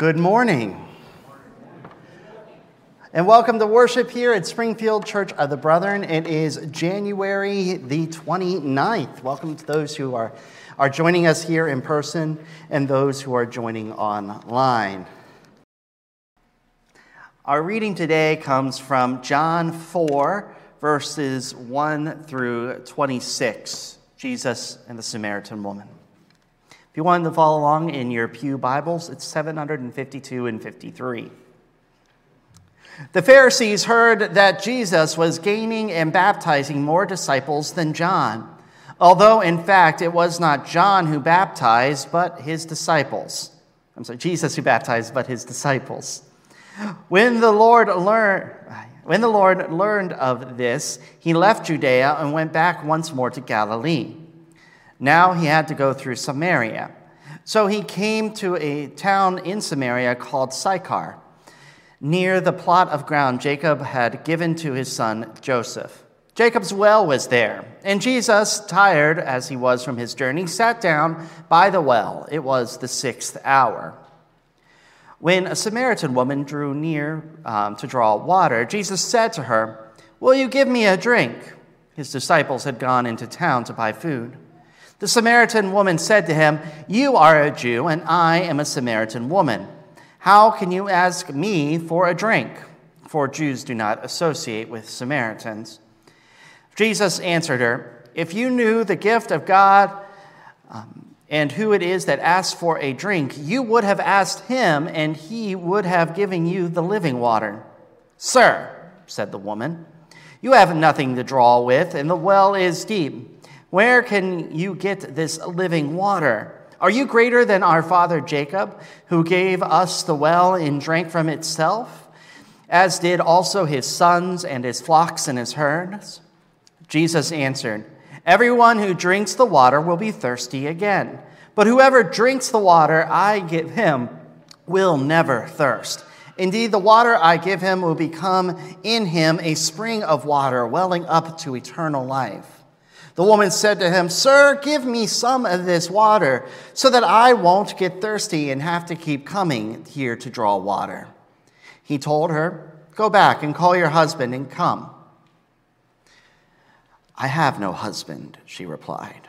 Good morning. And welcome to worship here at Springfield Church of the Brethren. It is January the 29th. Welcome to those who are, are joining us here in person and those who are joining online. Our reading today comes from John 4, verses 1 through 26 Jesus and the Samaritan woman. If you wanted to follow along in your Pew Bibles, it's 752 and 53. The Pharisees heard that Jesus was gaining and baptizing more disciples than John, although in fact it was not John who baptized, but his disciples. I'm sorry, Jesus who baptized, but his disciples. When the Lord learned, when the Lord learned of this, he left Judea and went back once more to Galilee. Now he had to go through Samaria. So he came to a town in Samaria called Sychar, near the plot of ground Jacob had given to his son Joseph. Jacob's well was there, and Jesus, tired as he was from his journey, sat down by the well. It was the sixth hour. When a Samaritan woman drew near um, to draw water, Jesus said to her, Will you give me a drink? His disciples had gone into town to buy food. The Samaritan woman said to him, You are a Jew, and I am a Samaritan woman. How can you ask me for a drink? For Jews do not associate with Samaritans. Jesus answered her, If you knew the gift of God um, and who it is that asks for a drink, you would have asked him, and he would have given you the living water. Sir, said the woman, you have nothing to draw with, and the well is deep. Where can you get this living water? Are you greater than our father Jacob, who gave us the well and drank from itself, as did also his sons and his flocks and his herds? Jesus answered, Everyone who drinks the water will be thirsty again, but whoever drinks the water I give him will never thirst. Indeed, the water I give him will become in him a spring of water welling up to eternal life. The woman said to him, Sir, give me some of this water so that I won't get thirsty and have to keep coming here to draw water. He told her, Go back and call your husband and come. I have no husband, she replied.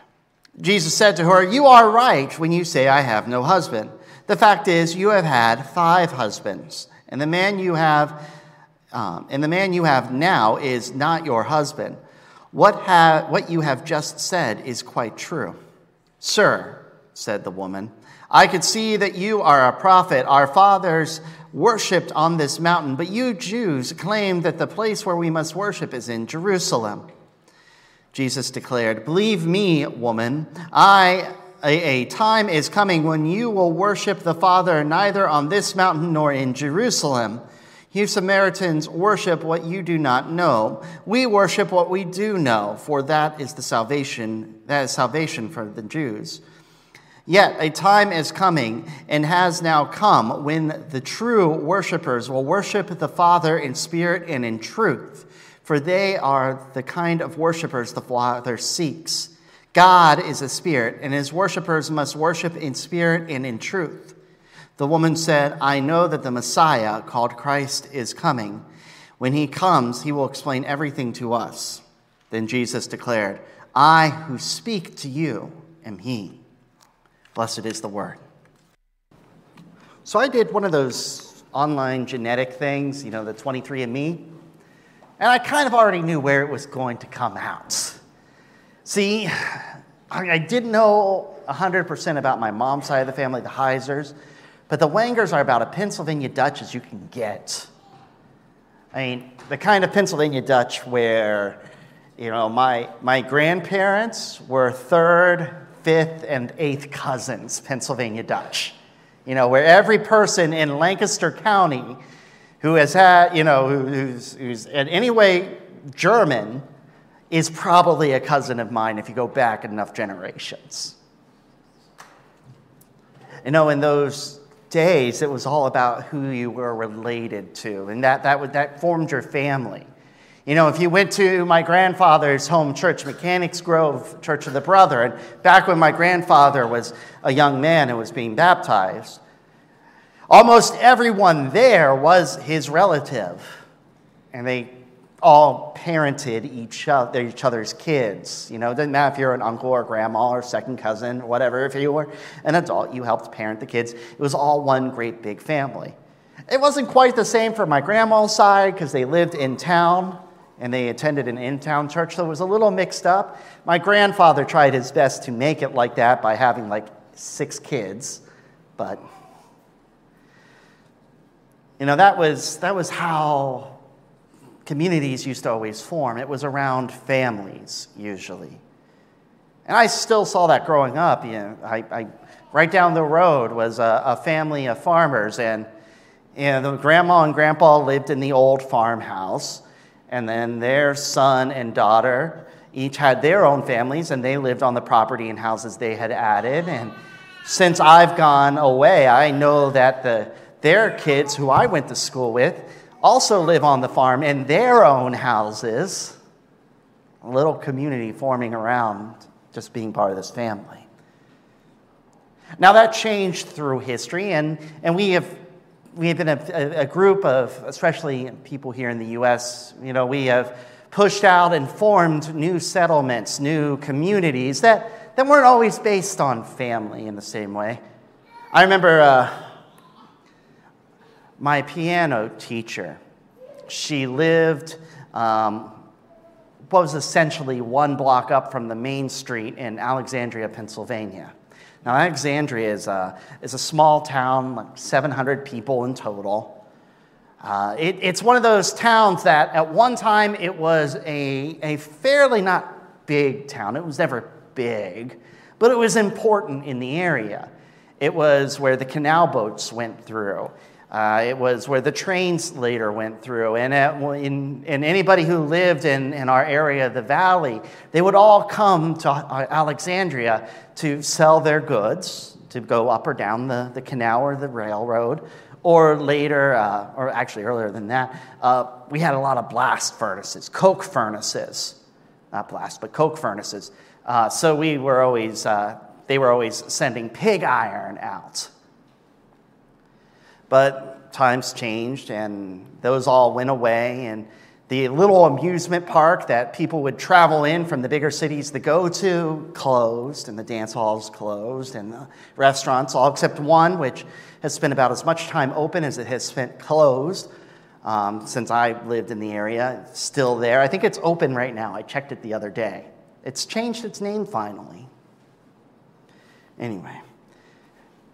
Jesus said to her, You are right when you say, I have no husband. The fact is, you have had five husbands, and the man you have, um, and the man you have now is not your husband. What, ha- what you have just said is quite true. Sir, said the woman, I could see that you are a prophet. Our fathers worshipped on this mountain, but you Jews claim that the place where we must worship is in Jerusalem. Jesus declared, Believe me, woman, I a, a, time is coming when you will worship the Father neither on this mountain nor in Jerusalem. You Samaritans worship what you do not know. We worship what we do know, for that is the salvation, that is salvation for the Jews. Yet a time is coming and has now come when the true worshippers will worship the Father in spirit and in truth, for they are the kind of worshippers the Father seeks. God is a spirit, and his worshippers must worship in spirit and in truth. The woman said, I know that the Messiah, called Christ, is coming. When he comes, he will explain everything to us. Then Jesus declared, I who speak to you am he. Blessed is the word. So I did one of those online genetic things, you know, the 23andMe, and I kind of already knew where it was going to come out. See, I didn't know 100% about my mom's side of the family, the Heisers. But the Wangers are about a Pennsylvania Dutch as you can get. I mean, the kind of Pennsylvania Dutch where, you know, my, my grandparents were third, fifth, and eighth cousins, Pennsylvania Dutch. You know, where every person in Lancaster County who has had, you know, who's, who's in any way German is probably a cousin of mine if you go back enough generations. You know, in those days, it was all about who you were related to, and that, that, that formed your family. You know, if you went to my grandfather's home church, Mechanics Grove Church of the Brethren, back when my grandfather was a young man and was being baptized, Almost everyone there was his relative, and they all parented each, other, each other's kids. You know, it doesn't matter if you're an uncle or grandma or second cousin or whatever. If you were an adult, you helped parent the kids. It was all one great big family. It wasn't quite the same for my grandma's side because they lived in town and they attended an in town church, so it was a little mixed up. My grandfather tried his best to make it like that by having like six kids, but you know, that was, that was how communities used to always form. It was around families, usually. And I still saw that growing up. You know, I, I right down the road was a, a family of farmers, and you know, the grandma and grandpa lived in the old farmhouse, and then their son and daughter each had their own families, and they lived on the property and houses they had added. And since I've gone away, I know that the their kids, who I went to school with, also live on the farm in their own houses. A little community forming around just being part of this family. Now, that changed through history, and, and we have we have been a, a, group of, especially people here in the U.S., you know, we have pushed out and formed new settlements, new communities that, that weren't always based on family in the same way. I remember uh, my piano teacher. She lived um, what was essentially one block up from the main street in Alexandria, Pennsylvania. Now, Alexandria is a, is a small town, like 700 people in total. Uh, it, it's one of those towns that at one time it was a, a fairly not big town. It was never big, but it was important in the area. It was where the canal boats went through. Uh, it was where the trains later went through. And, at, in, and anybody who lived in, in our area, of the valley, they would all come to uh, Alexandria to sell their goods, to go up or down the, the canal or the railroad. Or later, uh, or actually earlier than that, uh, we had a lot of blast furnaces, coke furnaces. Not blast, but coke furnaces. Uh, so we were always, uh, they were always sending pig iron out but times changed, and those all went away. And the little amusement park that people would travel in from the bigger cities to go to closed, and the dance halls closed, and the restaurants, all except one, which has spent about as much time open as it has spent closed. Um, since I lived in the area, it's still there. I think it's open right now. I checked it the other day. It's changed its name finally. Anyway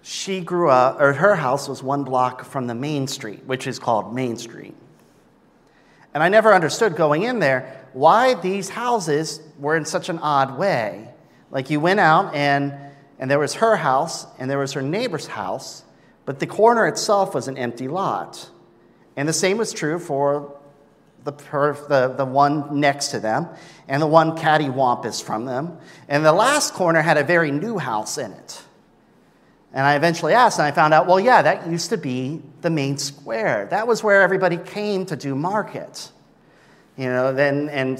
she grew up, or her house was one block from the main street, which is called Main Street. And I never understood going in there why these houses were in such an odd way. Like you went out and, and there was her house and there was her neighbor's house, but the corner itself was an empty lot. And the same was true for the, the, the one next to them and the one cattywampus from them. And the last corner had a very new house in it. And I eventually asked, and I found out, well, yeah, that used to be the main square. That was where everybody came to do market. You know, then, and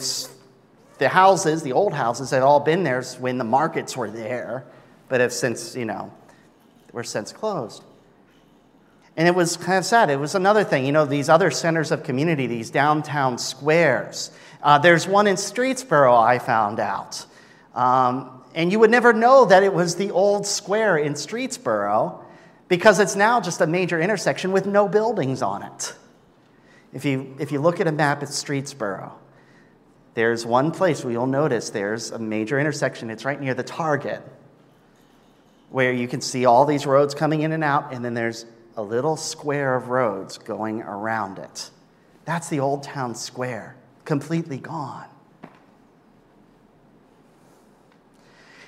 the houses, the old houses, had all been there when the markets were there, but have since, you know, were since closed. And it was kind of sad. It was another thing, you know, these other centers of community, these downtown squares. Uh, there's one in Streetsboro, I found out. Um, and you would never know that it was the old square in Streetsboro because it's now just a major intersection with no buildings on it. If you, if you look at a map at Streetsboro, there's one place where you'll notice there's a major intersection. It's right near the Target where you can see all these roads coming in and out, and then there's a little square of roads going around it. That's the old town square, completely gone.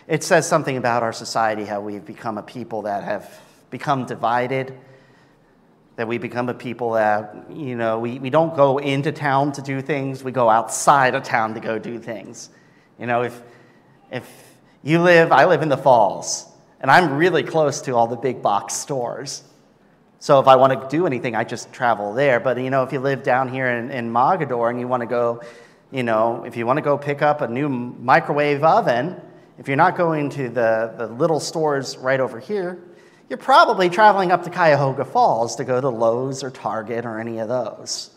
It says something about our society, how we've become a people that have become divided, that we become a people that, you know, we, we don't go into town to do things, we go outside of town to go do things. You know, if, if you live, I live in the falls, and I'm really close to all the big box stores. So if I want to do anything, I just travel there. But, you know, if you live down here in, in Mogadore and you want to go, you know, if you want to go pick up a new microwave oven, if you're not going to the, the little stores right over here, you're probably traveling up to Cuyahoga Falls to go to Lowe's or Target or any of those,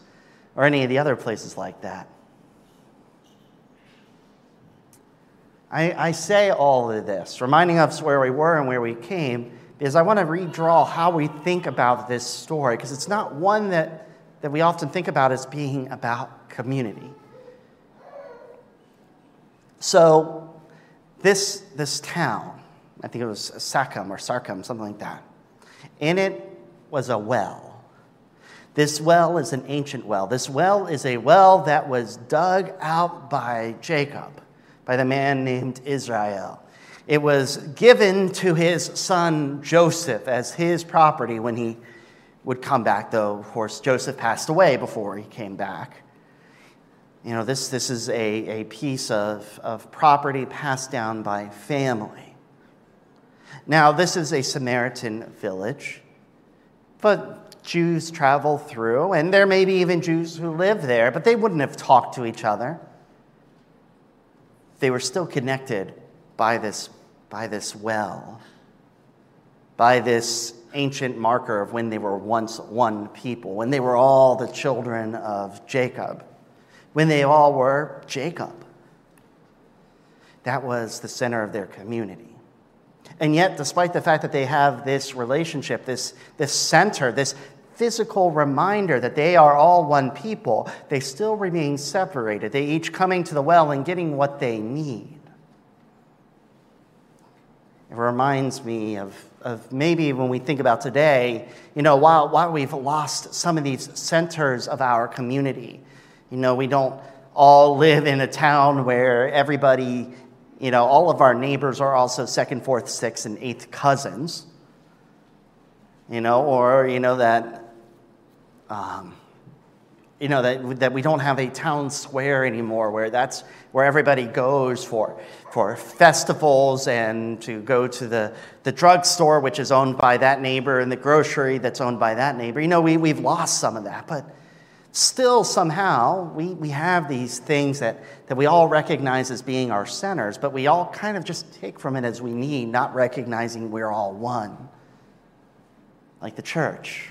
or any of the other places like that. I, I say all of this, reminding us where we were and where we came, because I want to redraw how we think about this story, because it's not one that, that we often think about as being about community. So, this, this town, I think it was Sachem or Sarcum, something like that. In it was a well. This well is an ancient well. This well is a well that was dug out by Jacob, by the man named Israel. It was given to his son Joseph as his property when he would come back, though, of course, Joseph passed away before he came back. You know, this, this is a, a piece of, of property passed down by family. Now, this is a Samaritan village, but Jews travel through, and there may be even Jews who live there, but they wouldn't have talked to each other. They were still connected by this, by this well, by this ancient marker of when they were once one people, when they were all the children of Jacob, when they all were Jacob. That was the center of their community. And yet, despite the fact that they have this relationship, this, this center, this physical reminder that they are all one people, they still remain separated. They each coming to the well and getting what they need. It reminds me of, of maybe when we think about today, you know, while, while we've lost some of these centers of our community, you know, we don't all live in a town where everybody you know, all of our neighbors are also second, fourth, sixth, and eighth cousins. You know, or, you know, that, um, you know, that, that we don't have a town square anymore where that's where everybody goes for, for festivals and to go to the, the drugstore, which is owned by that neighbor, and the grocery that's owned by that neighbor. You know, we, we've lost some of that, but still somehow we, we have these things that, that we all recognize as being our centers, but we all kind of just take from it as we need, not recognizing we're all one. Like the church.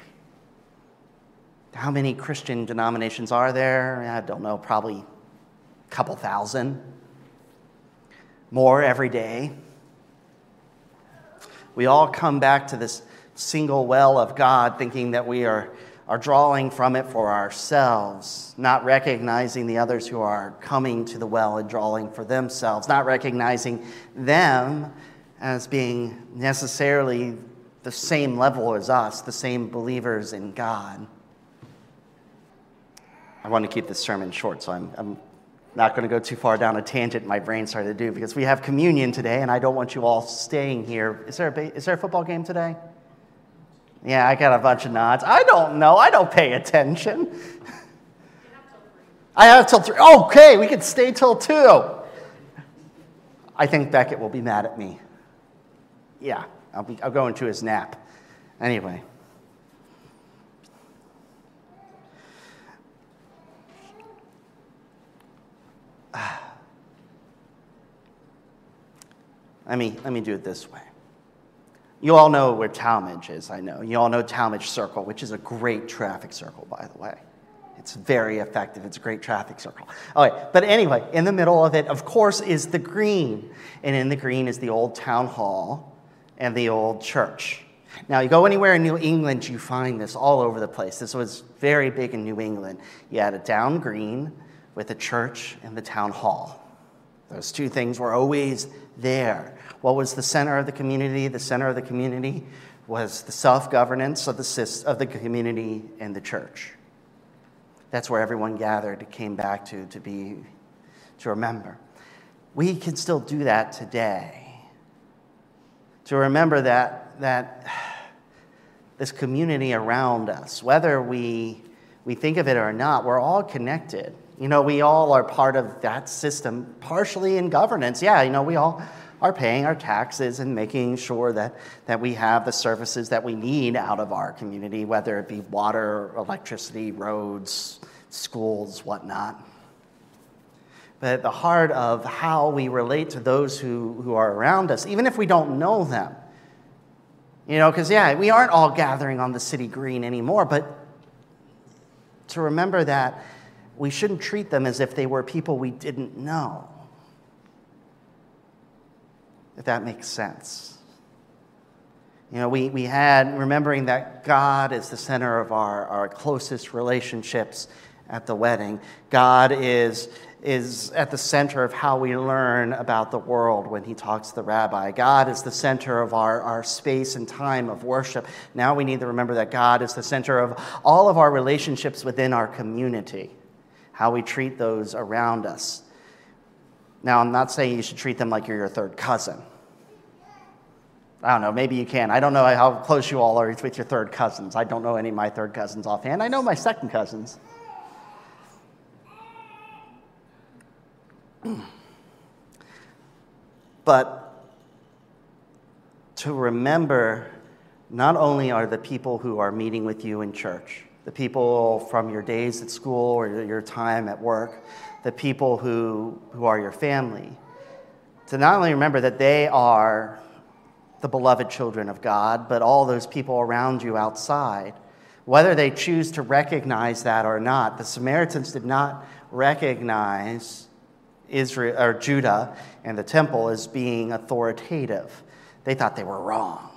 How many Christian denominations are there? I don't know, probably a couple thousand. More every day. We all come back to this single well of God thinking that we are are drawing from it for ourselves, not recognizing the others who are coming to the well and drawing for themselves, not recognizing them as being necessarily the same level as us, the same believers in God. I want to keep this sermon short, so I'm, I'm not going to go too far down a tangent my brain started to do because we have communion today and I don't want you all staying here. Is there a, is there a football game today? Yeah, I got a bunch of nods. I don't know. I don't pay attention. I have till three. Okay, we can stay till two. I think Beckett will be mad at me. Yeah, I'll, be, I'll go into his nap. Anyway. Let me, let me do it this way. You all know where Tallmadge is, I know. You all know Tallmadge Circle, which is a great traffic circle, by the way. It's very effective. It's a great traffic circle. Right, but anyway, in the middle of it, of course, is the green. And in the green is the old town hall and the old church. Now, you go anywhere in New England, you find this all over the place. This was very big in New England. You had a down green with a church and the town hall. Those two things were always there. What was the center of the community? The center of the community was the self governance of the, of the community and the church. That's where everyone gathered, came back to, to be, to remember. We can still do that today. To remember that, that this community around us, whether we, we think of it or not, we're all connected. You know, we all are part of that system, partially in governance. Yeah, you know, we all are paying our taxes and making sure that, that we have the services that we need out of our community, whether it be water, electricity, roads, schools, whatnot. But at the heart of how we relate to those who, who are around us, even if we don't know them, You know, because, yeah, we aren't all gathering on the city green anymore, but to remember that we shouldn't treat them as if they were people we didn't know. If that makes sense. You know, we, we had, remembering that God is the center of our, our closest relationships at the wedding. God is, is at the center of how we learn about the world when he talks to the rabbi. God is the center of our, our space and time of worship. Now we need to remember that God is the center of all of our relationships within our community, how we treat those around us. Now, I'm not saying you should treat them like you're your third cousin. I don't know, maybe you can. I don't know how close you all are with your third cousins. I don't know any of my third cousins offhand. I know my second cousins. but to remember not only are the people who are meeting with you in church, the people from your days at school or your time at work, the people who, who are your family, to not only remember that they are the beloved children of God, but all those people around you outside. Whether they choose to recognize that or not, the Samaritans did not recognize Israel or Judah and the temple as being authoritative. They thought they were wrong.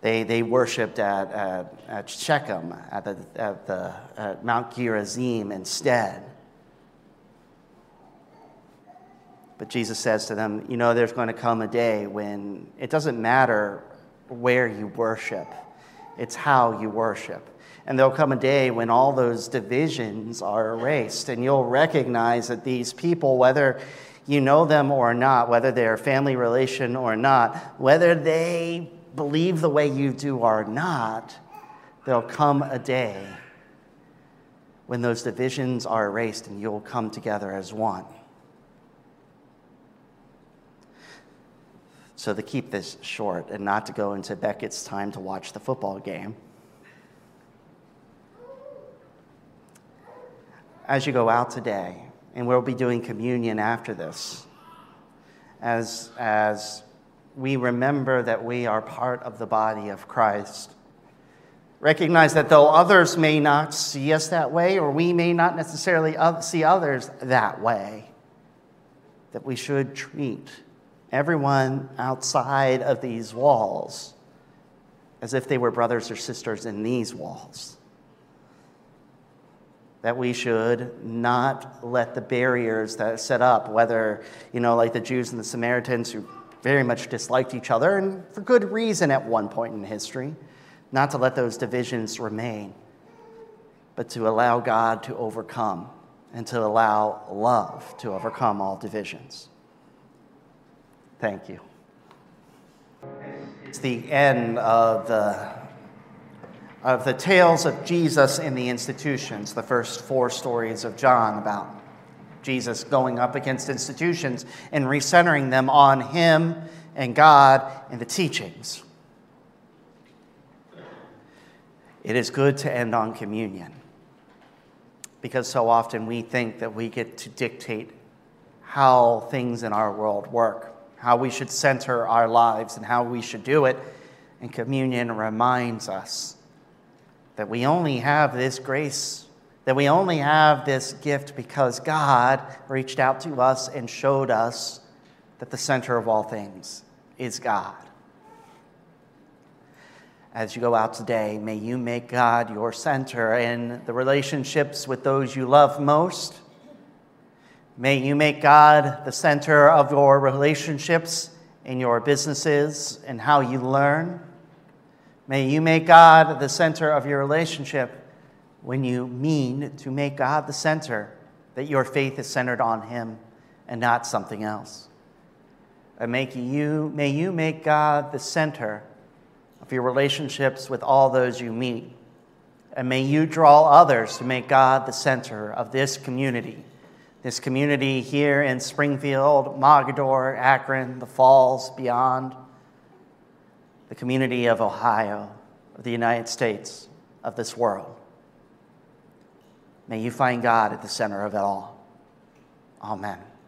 They, they worshipped at, at, at Shechem, at, the, at, the, at Mount Gerizim instead. But Jesus says to them, You know, there's going to come a day when it doesn't matter where you worship, it's how you worship. And there'll come a day when all those divisions are erased, and you'll recognize that these people, whether you know them or not, whether they're family relation or not, whether they believe the way you do or not, there'll come a day when those divisions are erased and you'll come together as one. So, to keep this short and not to go into Beckett's time to watch the football game, as you go out today, and we'll be doing communion after this, as, as we remember that we are part of the body of Christ. Recognize that though others may not see us that way, or we may not necessarily see others that way, that we should treat everyone outside of these walls as if they were brothers or sisters in these walls. That we should not let the barriers that are set up, whether, you know, like the Jews and the Samaritans who very much disliked each other, and for good reason at one point in history, not to let those divisions remain, but to allow God to overcome and to allow love to overcome all divisions. Thank you. It's the end of the, of the tales of Jesus in the institutions, the first four stories of John about Jesus going up against institutions and recentering them on Him and God and the teachings. It is good to end on communion because so often we think that we get to dictate how things in our world work how we should center our lives and how we should do it. And communion reminds us that we only have this grace, that we only have this gift because God reached out to us and showed us that the center of all things is God. As you go out today, may you make God your center in the relationships with those you love most May you make God the center of your relationships in your businesses and how you learn. May you make God the center of your relationship when you mean to make God the center, that your faith is centered on Him and not something else. And make you, may you make God the center of your relationships with all those you meet. And may you draw others to make God the center of this community this community here in Springfield, Mogadore, Akron, the Falls, beyond, the community of Ohio, of the United States, of this world. May you find God at the center of it all. Amen.